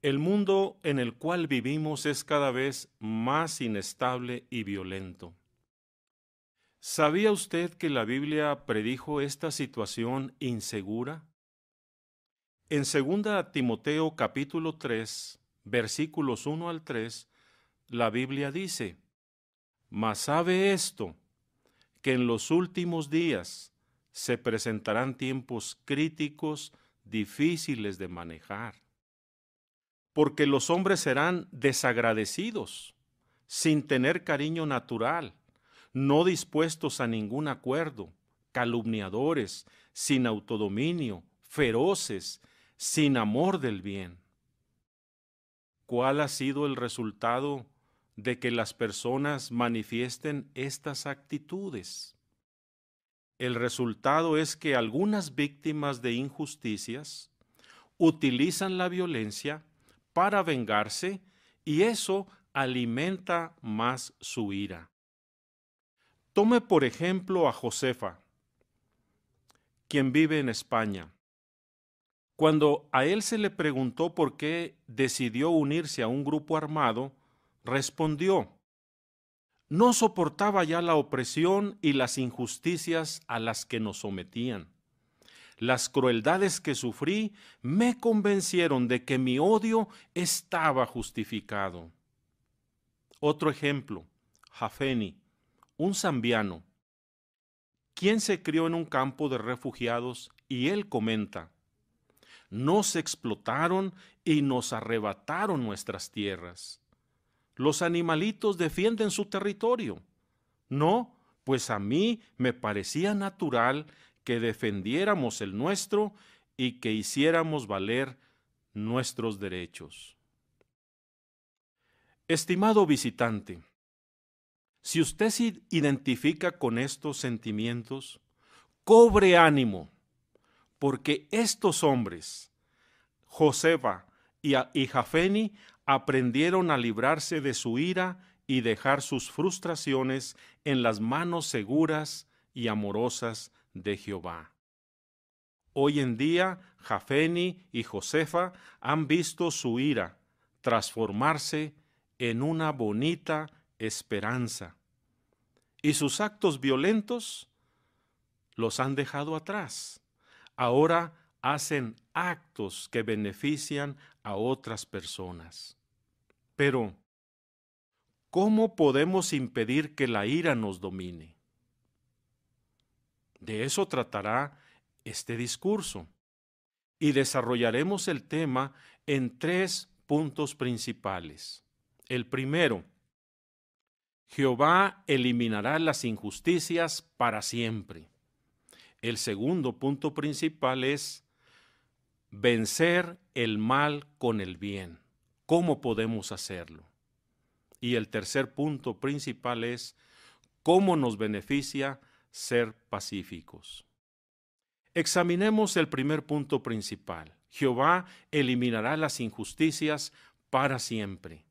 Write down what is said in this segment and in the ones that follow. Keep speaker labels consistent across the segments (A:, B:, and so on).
A: El mundo en el cual vivimos es cada vez más inestable y violento. ¿Sabía usted que la Biblia predijo esta situación insegura? En 2 Timoteo capítulo 3, versículos 1 al 3, la Biblia dice, Mas sabe esto, que en los últimos días se presentarán tiempos críticos, difíciles de manejar porque los hombres serán desagradecidos, sin tener cariño natural, no dispuestos a ningún acuerdo, calumniadores, sin autodominio, feroces, sin amor del bien. ¿Cuál ha sido el resultado de que las personas manifiesten estas actitudes? El resultado es que algunas víctimas de injusticias utilizan la violencia para vengarse y eso alimenta más su ira. Tome por ejemplo a Josefa, quien vive en España. Cuando a él se le preguntó por qué decidió unirse a un grupo armado, respondió, no soportaba ya la opresión y las injusticias a las que nos sometían. Las crueldades que sufrí me convencieron de que mi odio estaba justificado. Otro ejemplo, Jafeni, un zambiano, quien se crió en un campo de refugiados y él comenta, nos explotaron y nos arrebataron nuestras tierras. Los animalitos defienden su territorio. No, pues a mí me parecía natural que defendiéramos el nuestro y que hiciéramos valer nuestros derechos. Estimado visitante, si usted se identifica con estos sentimientos, cobre ánimo, porque estos hombres, Josefa y, Jafeni, aprendieron a librarse de su ira y dejar sus frustraciones en las manos seguras y amorosas de Jehová. Hoy en día, Jafeni y Josefa han visto su ira transformarse en una bonita esperanza, y sus actos violentos los han dejado atrás. Ahora hacen actos que benefician a otras personas. Pero, ¿cómo podemos impedir que la ira nos domine? De eso tratará este discurso. Y desarrollaremos el tema en tres puntos principales. El primero, Jehová eliminará las injusticias para siempre. El segundo punto principal es vencer el mal con el bien. ¿Cómo podemos hacerlo? Y el tercer punto principal es cómo nos beneficia ser pacíficos. Examinemos el primer punto principal. Jehová eliminará las injusticias para siempre.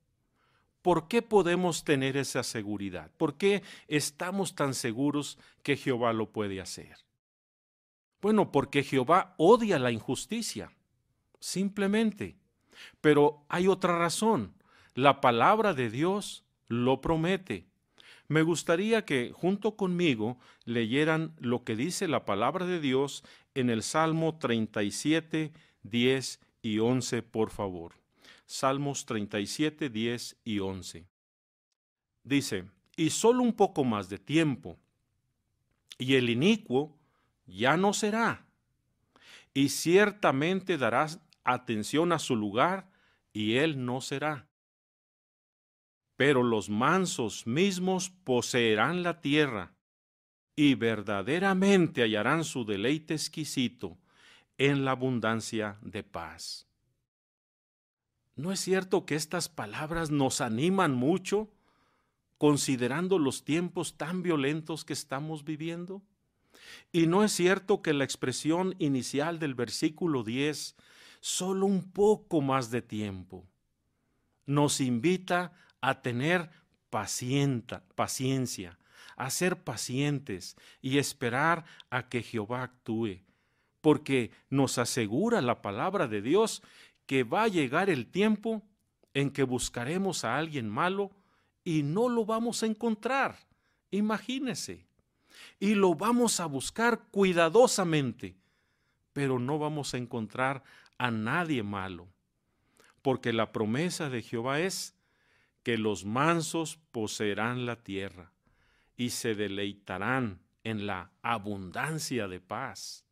A: ¿Por qué podemos tener esa seguridad? ¿Por qué estamos tan seguros que Jehová lo puede hacer? Bueno, porque Jehová odia la injusticia, simplemente. Pero hay otra razón. La palabra de Dios lo promete. Me gustaría que junto conmigo leyeran lo que dice la palabra de Dios en el Salmo 37, 10 y 11, por favor. Salmos 37, 10 y 11. Dice, y solo un poco más de tiempo, y el inicuo ya no será, y ciertamente darás atención a su lugar, y él no será pero los mansos mismos poseerán la tierra y verdaderamente hallarán su deleite exquisito en la abundancia de paz. ¿No es cierto que estas palabras nos animan mucho considerando los tiempos tan violentos que estamos viviendo? Y no es cierto que la expresión inicial del versículo 10, solo un poco más de tiempo, nos invita a tener paciencia, a ser pacientes y esperar a que Jehová actúe, porque nos asegura la palabra de Dios que va a llegar el tiempo en que buscaremos a alguien malo y no lo vamos a encontrar. Imagínese. Y lo vamos a buscar cuidadosamente, pero no vamos a encontrar a nadie malo. Porque la promesa de Jehová es que los mansos poseerán la tierra y se deleitarán en la abundancia de paz.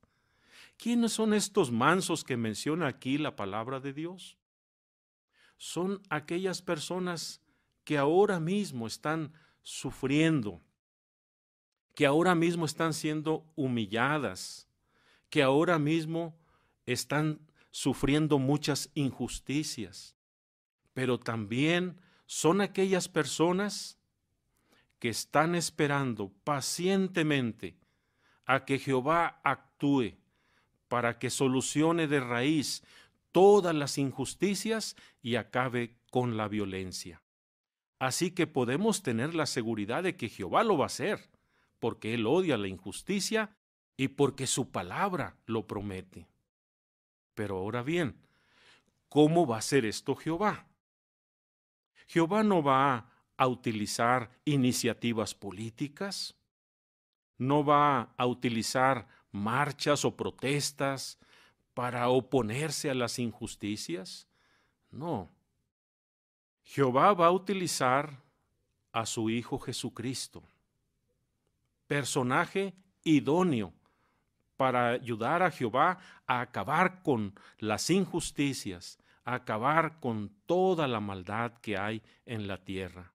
A: ¿Quiénes son estos mansos que menciona aquí la palabra de Dios? Son aquellas personas que ahora mismo están sufriendo, que ahora mismo están siendo humilladas, que ahora mismo están sufriendo muchas injusticias, pero también son aquellas personas que están esperando pacientemente a que Jehová actúe para que solucione de raíz todas las injusticias y acabe con la violencia. Así que podemos tener la seguridad de que Jehová lo va a hacer, porque Él odia la injusticia y porque su palabra lo promete. Pero ahora bien, ¿cómo va a hacer esto Jehová? Jehová no va a utilizar iniciativas políticas, no va a utilizar marchas o protestas para oponerse a las injusticias. No. Jehová va a utilizar a su Hijo Jesucristo, personaje idóneo para ayudar a Jehová a acabar con las injusticias, acabar con toda la maldad que hay en la tierra.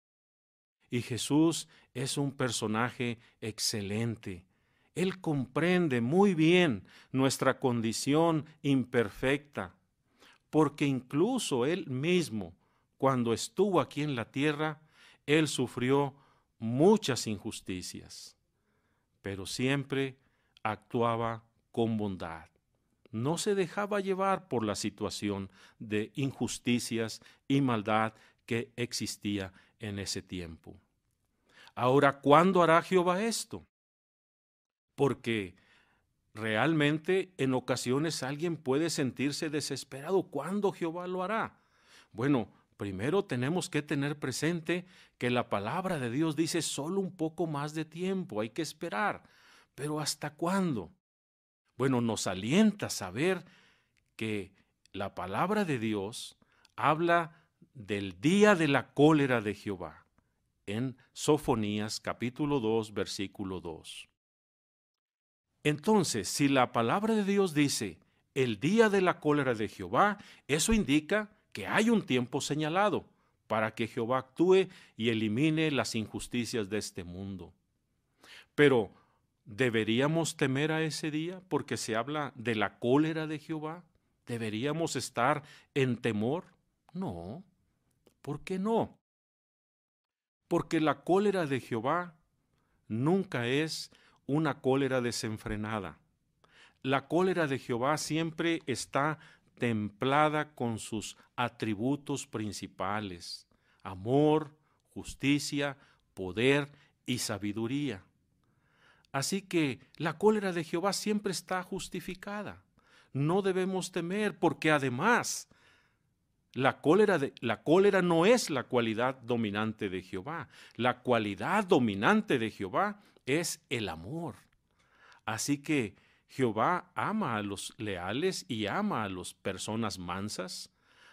A: Y Jesús es un personaje excelente. Él comprende muy bien nuestra condición imperfecta, porque incluso Él mismo, cuando estuvo aquí en la tierra, Él sufrió muchas injusticias, pero siempre actuaba con bondad. No se dejaba llevar por la situación de injusticias y maldad que existía en ese tiempo. Ahora, ¿cuándo hará Jehová esto? Porque realmente en ocasiones alguien puede sentirse desesperado. ¿Cuándo Jehová lo hará? Bueno, primero tenemos que tener presente que la palabra de Dios dice solo un poco más de tiempo, hay que esperar. Pero ¿hasta cuándo? Bueno, nos alienta saber que la palabra de Dios habla del día de la cólera de Jehová en Sofonías capítulo 2 versículo 2. Entonces, si la palabra de Dios dice el día de la cólera de Jehová, eso indica que hay un tiempo señalado para que Jehová actúe y elimine las injusticias de este mundo. Pero, ¿deberíamos temer a ese día porque se habla de la cólera de Jehová? ¿Deberíamos estar en temor? No. ¿Por qué no? Porque la cólera de Jehová nunca es una cólera desenfrenada. La cólera de Jehová siempre está templada con sus atributos principales, amor, justicia, poder y sabiduría. Así que la cólera de Jehová siempre está justificada. No debemos temer porque además la cólera, la cólera no es la cualidad dominante de Jehová. La cualidad dominante de Jehová es el amor. Así que Jehová ama a los leales y ama a las personas mansas.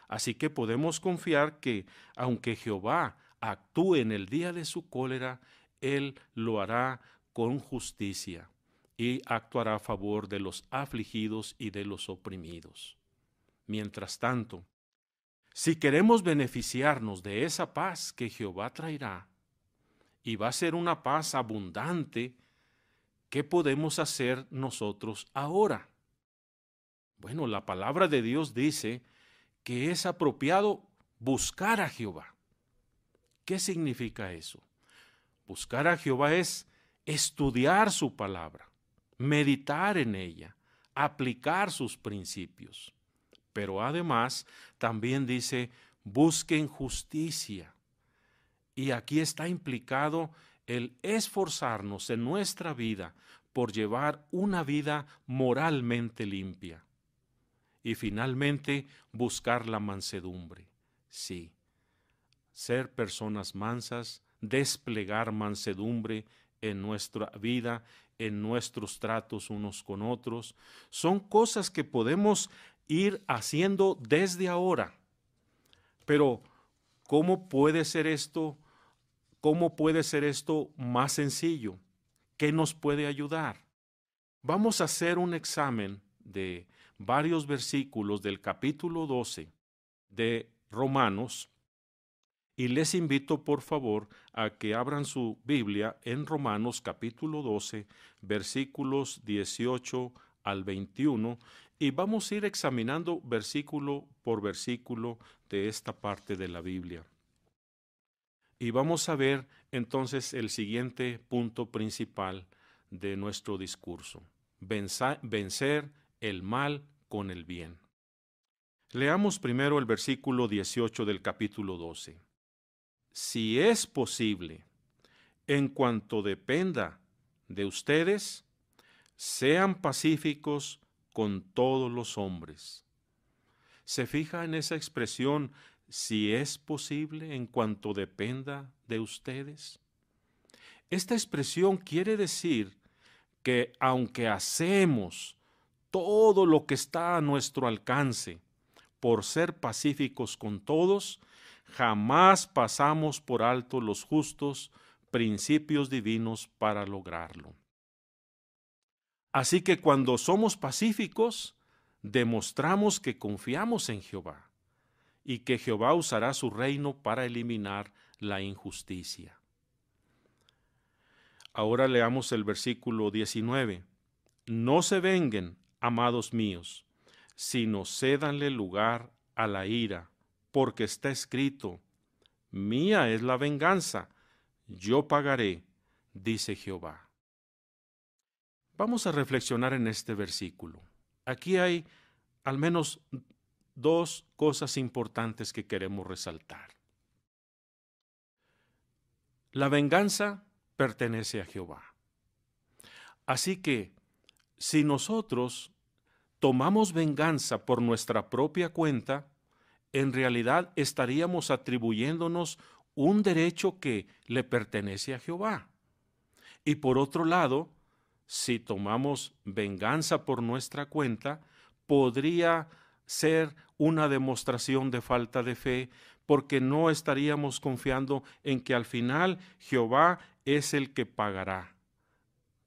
A: Así que podemos confiar que aunque Jehová actúe en el día de su cólera, Él lo hará con justicia y actuará a favor de los afligidos y de los oprimidos. Mientras tanto, si queremos beneficiarnos de esa paz que Jehová traerá, y va a ser una paz abundante, ¿qué podemos hacer nosotros ahora? Bueno, la palabra de Dios dice que es apropiado buscar a Jehová. ¿Qué significa eso? Buscar a Jehová es estudiar su palabra, meditar en ella, aplicar sus principios pero además también dice, busquen justicia. Y aquí está implicado el esforzarnos en nuestra vida por llevar una vida moralmente limpia. y finalmente buscar la mansedumbre. Sí, ser personas mansas, desplegar mansedumbre en nuestra vida, en nuestros tratos unos con otros, son cosas que podemos ir haciendo desde ahora. Pero, ¿cómo puede ser esto? ¿Cómo puede ser esto más sencillo? ¿Qué nos puede ayudar? Vamos a hacer un examen de varios versículos del capítulo 12 de Romanos y les invito por favor a que abran su Biblia en Romanos capítulo 12 versículos 18 al 21 y vamos a ir examinando versículo por versículo de esta parte de la Biblia. Y vamos a ver entonces el siguiente punto principal de nuestro discurso. vencer el mal con el bien. Leamos primero el versículo 18 del capítulo 12. Si es posible, en cuanto dependa de ustedes, sean pacíficos con todos los hombres. ¿Se fija en esa expresión, si es posible, en cuanto dependa de ustedes? Esta expresión quiere decir que aunque hacemos todo lo que está a nuestro alcance por ser pacíficos con todos, jamás pasamos por alto los justos principios divinos para lograrlo. Así que cuando somos pacíficos, demostramos que confiamos en Jehová y que Jehová usará su reino para eliminar la injusticia. Ahora leamos el versículo 19. No se venguen, amados míos, sino cédanle lugar a la ira, porque está escrito, Mía es la venganza, yo pagaré, dice Jehová. Vamos a reflexionar en este versículo. Aquí hay al menos dos cosas importantes que queremos resaltar. La venganza pertenece a Jehová. Así que si nosotros tomamos venganza por nuestra propia cuenta, en realidad estaríamos atribuyéndonos un derecho que le pertenece a Jehová. Y por otro lado, si tomamos venganza por nuestra cuenta, podría ser una demostración de falta de fe, porque no estaríamos confiando en que al final Jehová es el que pagará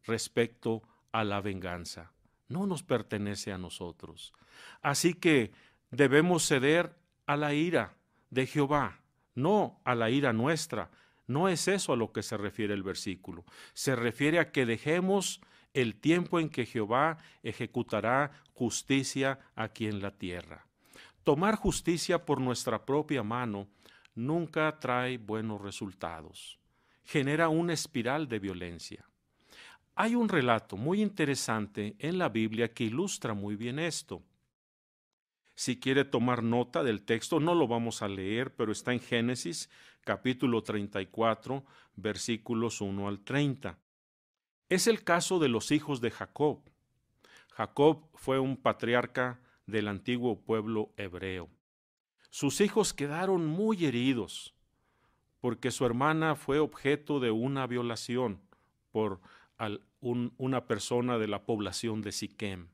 A: respecto a la venganza. No nos pertenece a nosotros. Así que debemos ceder a la ira de Jehová, no a la ira nuestra. No es eso a lo que se refiere el versículo. Se refiere a que dejemos el tiempo en que Jehová ejecutará justicia aquí en la tierra. Tomar justicia por nuestra propia mano nunca trae buenos resultados. Genera una espiral de violencia. Hay un relato muy interesante en la Biblia que ilustra muy bien esto. Si quiere tomar nota del texto, no lo vamos a leer, pero está en Génesis capítulo 34, versículos 1 al 30. Es el caso de los hijos de Jacob. Jacob fue un patriarca del antiguo pueblo hebreo. Sus hijos quedaron muy heridos porque su hermana fue objeto de una violación por una persona de la población de Siquem.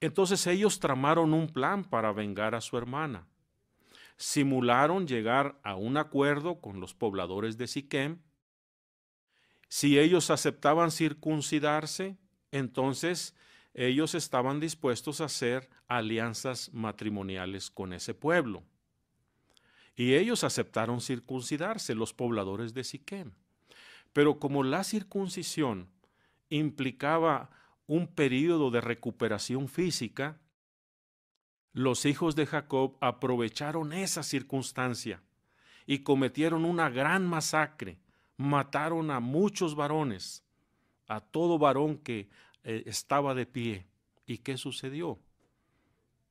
A: Entonces ellos tramaron un plan para vengar a su hermana. Simularon llegar a un acuerdo con los pobladores de Siquem si ellos aceptaban circuncidarse, entonces ellos estaban dispuestos a hacer alianzas matrimoniales con ese pueblo. Y ellos aceptaron circuncidarse, los pobladores de Siquem. Pero como la circuncisión implicaba un periodo de recuperación física, los hijos de Jacob aprovecharon esa circunstancia y cometieron una gran masacre mataron a muchos varones, a todo varón que eh, estaba de pie. ¿Y qué sucedió?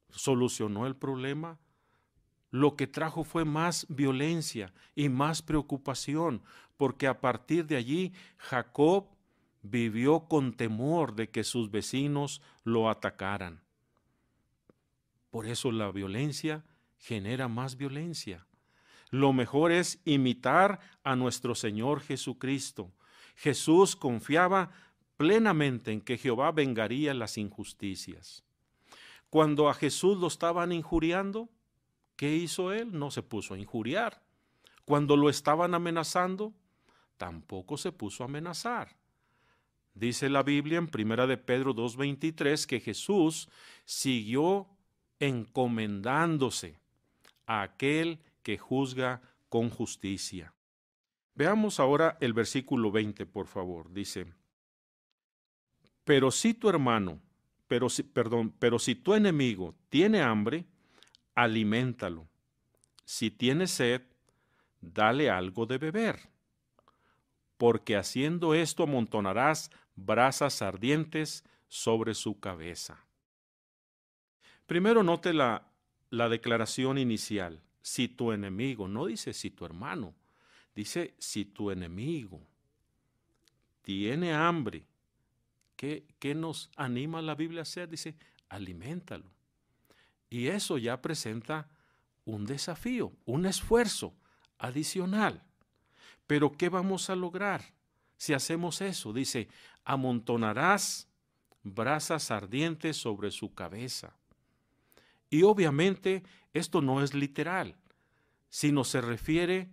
A: ¿Solucionó el problema? Lo que trajo fue más violencia y más preocupación, porque a partir de allí Jacob vivió con temor de que sus vecinos lo atacaran. Por eso la violencia genera más violencia. Lo mejor es imitar a nuestro Señor Jesucristo. Jesús confiaba plenamente en que Jehová vengaría las injusticias. Cuando a Jesús lo estaban injuriando, ¿qué hizo él? No se puso a injuriar. Cuando lo estaban amenazando, tampoco se puso a amenazar. Dice la Biblia en 1 de Pedro 2:23 que Jesús siguió encomendándose a aquel que juzga con justicia. Veamos ahora el versículo 20, por favor. Dice, pero si tu hermano, pero si, perdón, pero si tu enemigo tiene hambre, aliméntalo. Si tiene sed, dale algo de beber. Porque haciendo esto amontonarás brasas ardientes sobre su cabeza. Primero note la, la declaración inicial. Si tu enemigo, no dice si tu hermano, dice si tu enemigo tiene hambre, ¿qué, qué nos anima la Biblia a hacer? Dice, aliméntalo. Y eso ya presenta un desafío, un esfuerzo adicional. Pero ¿qué vamos a lograr si hacemos eso? Dice, amontonarás brasas ardientes sobre su cabeza. Y obviamente esto no es literal, sino se refiere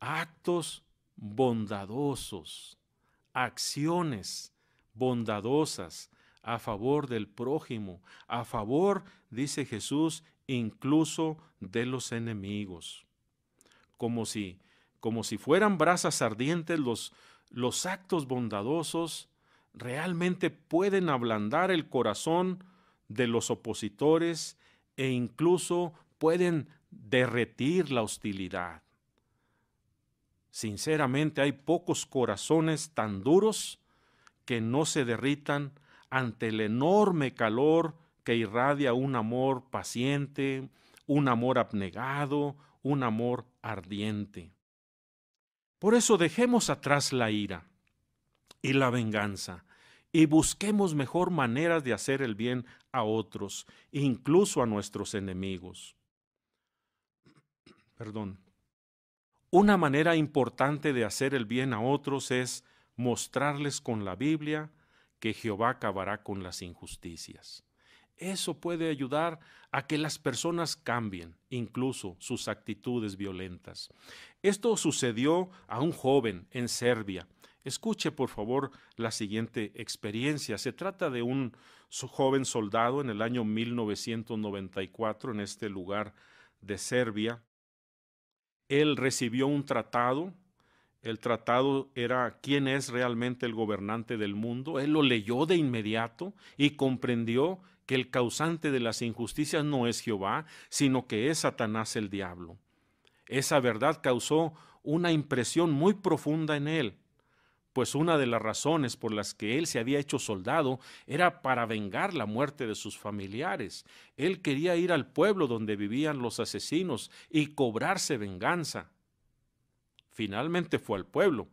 A: a actos bondadosos, acciones bondadosas a favor del prójimo, a favor, dice Jesús, incluso de los enemigos. Como si, como si fueran brasas ardientes los, los actos bondadosos realmente pueden ablandar el corazón de los opositores e incluso pueden derretir la hostilidad. Sinceramente hay pocos corazones tan duros que no se derritan ante el enorme calor que irradia un amor paciente, un amor abnegado, un amor ardiente. Por eso dejemos atrás la ira y la venganza y busquemos mejor maneras de hacer el bien a otros, incluso a nuestros enemigos. Perdón. Una manera importante de hacer el bien a otros es mostrarles con la Biblia que Jehová acabará con las injusticias. Eso puede ayudar a que las personas cambien, incluso sus actitudes violentas. Esto sucedió a un joven en Serbia Escuche, por favor, la siguiente experiencia. Se trata de un joven soldado en el año 1994 en este lugar de Serbia. Él recibió un tratado. El tratado era quién es realmente el gobernante del mundo. Él lo leyó de inmediato y comprendió que el causante de las injusticias no es Jehová, sino que es Satanás el diablo. Esa verdad causó una impresión muy profunda en él pues una de las razones por las que él se había hecho soldado era para vengar la muerte de sus familiares. Él quería ir al pueblo donde vivían los asesinos y cobrarse venganza. Finalmente fue al pueblo,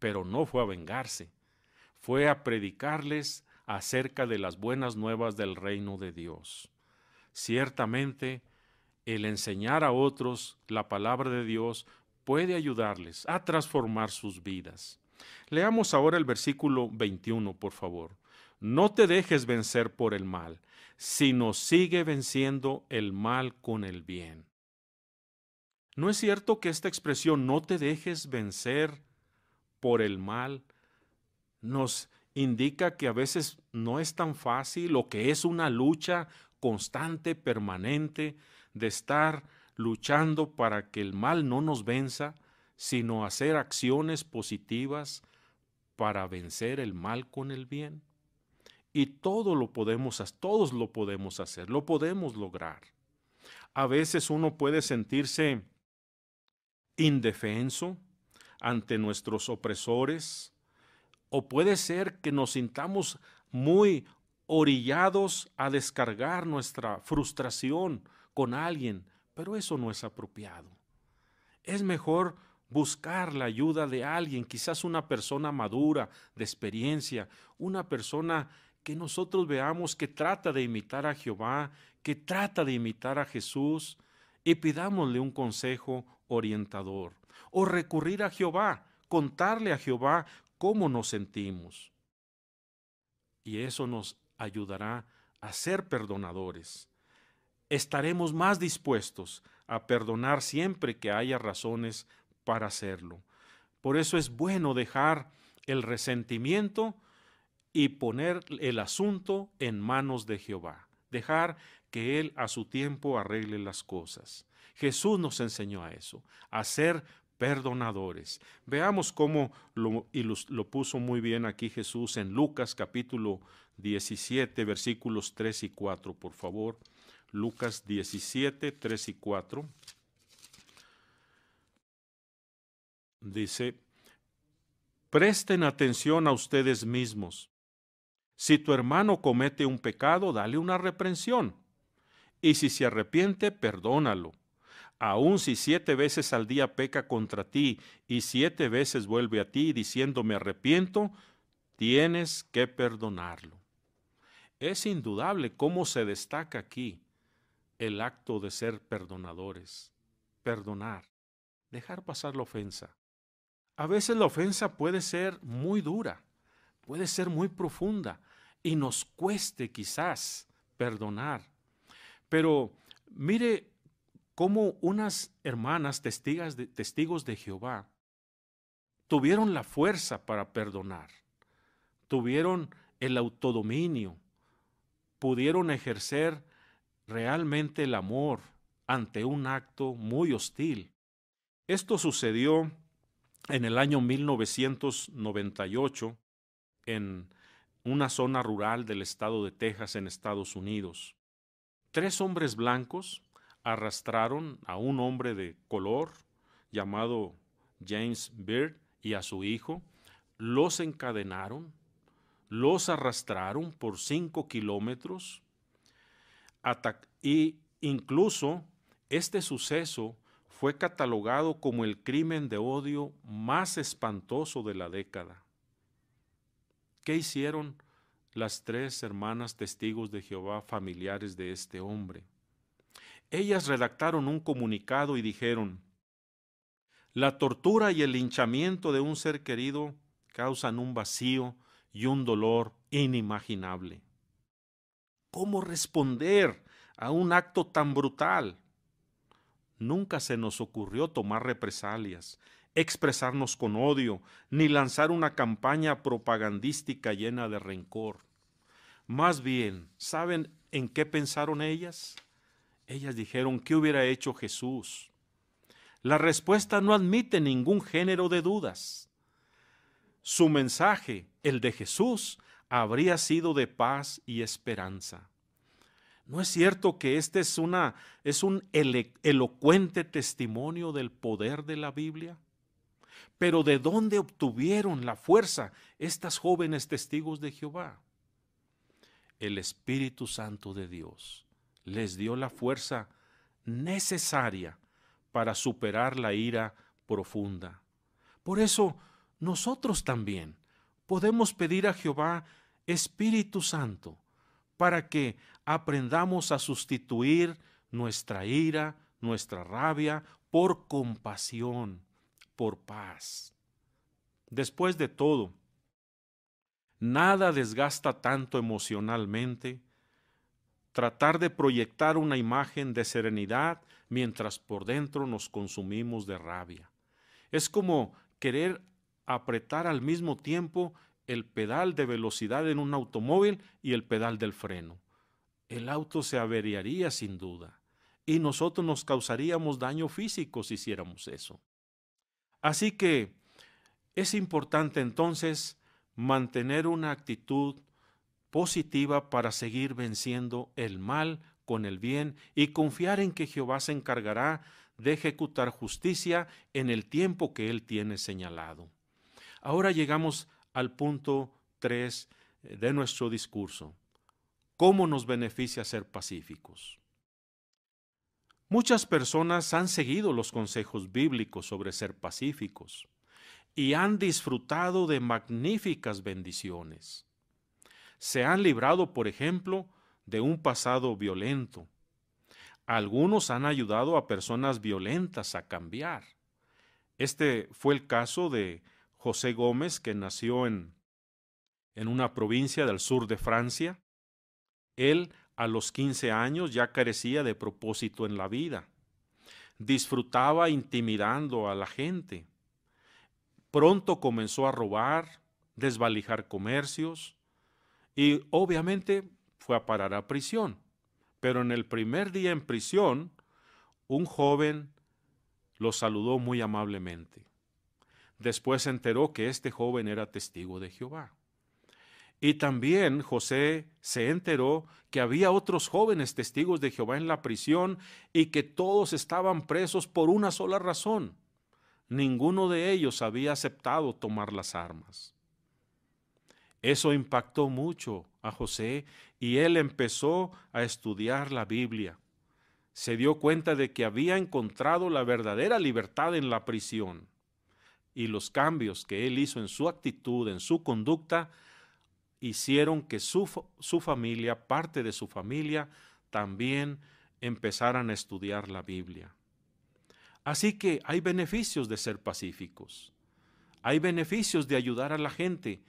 A: pero no fue a vengarse, fue a predicarles acerca de las buenas nuevas del reino de Dios. Ciertamente, el enseñar a otros la palabra de Dios puede ayudarles a transformar sus vidas. Leamos ahora el versículo 21, por favor. No te dejes vencer por el mal, sino sigue venciendo el mal con el bien. ¿No es cierto que esta expresión no te dejes vencer por el mal nos indica que a veces no es tan fácil o que es una lucha constante, permanente, de estar luchando para que el mal no nos venza, sino hacer acciones positivas para vencer el mal con el bien. Y todo lo podemos, todos lo podemos hacer, lo podemos lograr. A veces uno puede sentirse indefenso ante nuestros opresores, o puede ser que nos sintamos muy orillados a descargar nuestra frustración con alguien, pero eso no es apropiado. Es mejor buscar la ayuda de alguien, quizás una persona madura, de experiencia, una persona que nosotros veamos que trata de imitar a Jehová, que trata de imitar a Jesús, y pidámosle un consejo orientador, o recurrir a Jehová, contarle a Jehová cómo nos sentimos. Y eso nos ayudará a ser perdonadores. Estaremos más dispuestos a perdonar siempre que haya razones para hacerlo. Por eso es bueno dejar el resentimiento y poner el asunto en manos de Jehová. Dejar que Él a su tiempo arregle las cosas. Jesús nos enseñó a eso, a ser perdonadores. Veamos cómo lo, y lo, puso muy bien aquí Jesús en Lucas capítulo 17, versículos 3 y 4, por favor. Lucas 17, 3 y 4. Dice, presten atención a ustedes mismos. Si tu hermano comete un pecado, dale una reprensión. Y si se arrepiente, perdónalo. Aun si siete veces al día peca contra ti y siete veces vuelve a ti diciendo me arrepiento, tienes que perdonarlo. Es indudable cómo se destaca aquí el acto de ser perdonadores, perdonar, dejar pasar la ofensa. A veces la ofensa puede ser muy dura, puede ser muy profunda y nos cueste quizás perdonar. Pero mire cómo unas hermanas testigas testigos de Jehová tuvieron la fuerza para perdonar, tuvieron el autodominio, pudieron ejercer realmente el amor ante un acto muy hostil. Esto sucedió en el año 1998 en una zona rural del estado de Texas en Estados Unidos. Tres hombres blancos arrastraron a un hombre de color llamado James Beard y a su hijo, los encadenaron, los arrastraron por cinco kilómetros y incluso este suceso fue catalogado como el crimen de odio más espantoso de la década. ¿Qué hicieron las tres hermanas testigos de Jehová familiares de este hombre? Ellas redactaron un comunicado y dijeron, la tortura y el linchamiento de un ser querido causan un vacío y un dolor inimaginable. ¿Cómo responder a un acto tan brutal? Nunca se nos ocurrió tomar represalias, expresarnos con odio, ni lanzar una campaña propagandística llena de rencor. Más bien, ¿saben en qué pensaron ellas? Ellas dijeron, ¿qué hubiera hecho Jesús? La respuesta no admite ningún género de dudas. Su mensaje, el de Jesús, habría sido de paz y esperanza. ¿No es cierto que este es, una, es un elocuente testimonio del poder de la Biblia? Pero ¿de dónde obtuvieron la fuerza estas jóvenes testigos de Jehová? El Espíritu Santo de Dios les dio la fuerza necesaria para superar la ira profunda. Por eso nosotros también podemos pedir a Jehová Espíritu Santo para que aprendamos a sustituir nuestra ira, nuestra rabia, por compasión, por paz. Después de todo, nada desgasta tanto emocionalmente tratar de proyectar una imagen de serenidad mientras por dentro nos consumimos de rabia. Es como querer apretar al mismo tiempo el pedal de velocidad en un automóvil y el pedal del freno. El auto se averiaría sin duda y nosotros nos causaríamos daño físico si hiciéramos eso. Así que es importante entonces mantener una actitud positiva para seguir venciendo el mal con el bien y confiar en que Jehová se encargará de ejecutar justicia en el tiempo que Él tiene señalado. Ahora llegamos al punto 3 eh, de nuestro discurso. ¿Cómo nos beneficia ser pacíficos? Muchas personas han seguido los consejos bíblicos sobre ser pacíficos y han disfrutado de magníficas bendiciones. Se han librado, por ejemplo, de un pasado violento. Algunos han ayudado a personas violentas a cambiar. Este fue el caso de José Gómez, que nació en, en una provincia del sur de Francia. Él a los 15 años ya carecía de propósito en la vida. Disfrutaba intimidando a la gente. Pronto comenzó a robar, desvalijar comercios y obviamente fue a parar a prisión. Pero en el primer día en prisión, un joven lo saludó muy amablemente. Después se enteró que este joven era testigo de Jehová. Y también José se enteró que había otros jóvenes testigos de Jehová en la prisión y que todos estaban presos por una sola razón. Ninguno de ellos había aceptado tomar las armas. Eso impactó mucho a José y él empezó a estudiar la Biblia se dio cuenta de que había encontrado la verdadera libertad en la prisión. Y los cambios que él hizo en su actitud, en su conducta, hicieron que su, su familia, parte de su familia, también empezaran a estudiar la Biblia. Así que hay beneficios de ser pacíficos. Hay beneficios de ayudar a la gente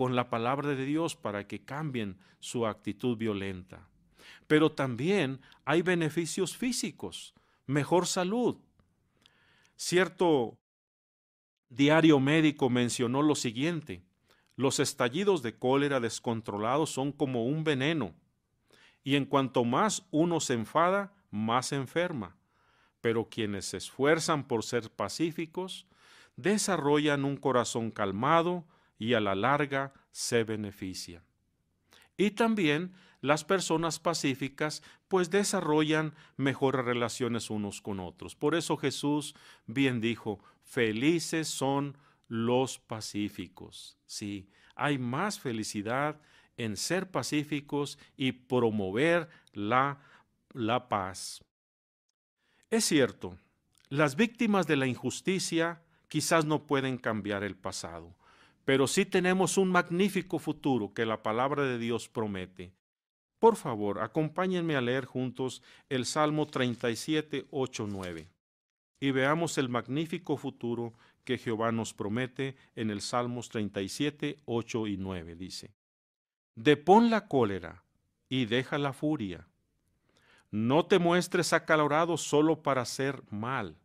A: con la palabra de Dios para que cambien su actitud violenta pero también hay beneficios físicos, mejor salud. Cierto diario médico mencionó lo siguiente, los estallidos de cólera descontrolados son como un veneno, y en cuanto más uno se enfada, más se enferma, pero quienes se esfuerzan por ser pacíficos, desarrollan un corazón calmado y a la larga se benefician. Y también las personas pacíficas pues desarrollan mejores relaciones unos con otros. Por eso Jesús bien dijo, felices son los pacíficos. Sí, hay más felicidad en ser pacíficos y promover la, la paz. Es cierto, las víctimas de la injusticia quizás no pueden cambiar el pasado, pero sí tenemos un magnífico futuro que la palabra de Dios promete. Por favor, acompáñenme a leer juntos el Salmo 37, 8, 9 y veamos el magnífico futuro que Jehová nos promete en el Salmos 37, 8 y 9. Dice, Depón la cólera y deja la furia. No te muestres acalorado solo para hacer mal,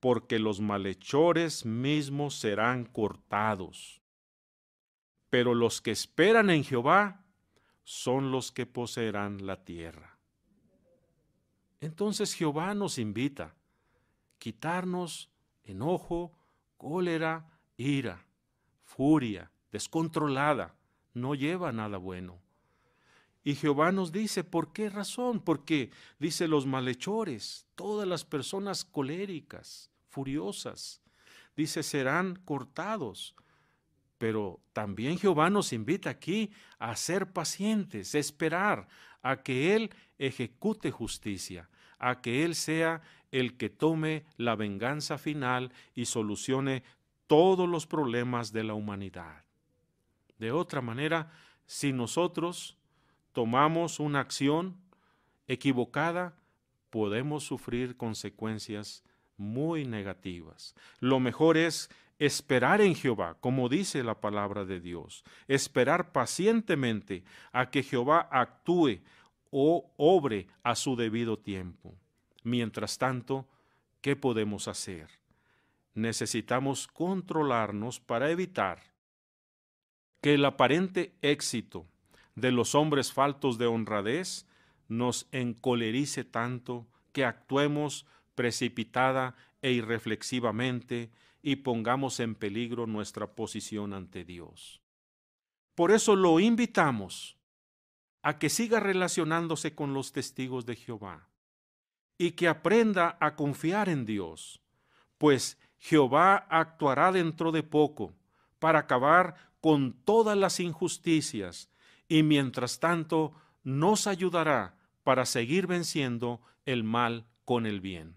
A: porque los malhechores mismos serán cortados. Pero los que esperan en Jehová son los que poseerán la tierra. Entonces Jehová nos invita a quitarnos enojo, cólera, ira, furia, descontrolada, no lleva nada bueno. Y Jehová nos dice, ¿por qué razón? Porque, dice los malhechores, todas las personas coléricas, furiosas, dice, serán cortados. Pero también Jehová nos invita aquí a ser pacientes, esperar a que Él ejecute justicia, a que Él sea el que tome la venganza final y solucione todos los problemas de la humanidad. De otra manera, si nosotros tomamos una acción equivocada, podemos sufrir consecuencias muy negativas. Lo mejor es esperar en Jehová, como dice la palabra de Dios, esperar pacientemente a que Jehová actúe o obre a su debido tiempo. Mientras tanto, ¿qué podemos hacer? Necesitamos controlarnos para evitar que el aparente éxito de los hombres faltos de honradez nos encolerice tanto que actuemos precipitada e irreflexivamente y pongamos en peligro nuestra posición ante Dios. Por eso lo invitamos a que siga relacionándose con los testigos de Jehová y que aprenda a confiar en Dios, pues Jehová actuará dentro de poco para acabar con todas las injusticias y mientras tanto nos ayudará para seguir venciendo el mal con el bien.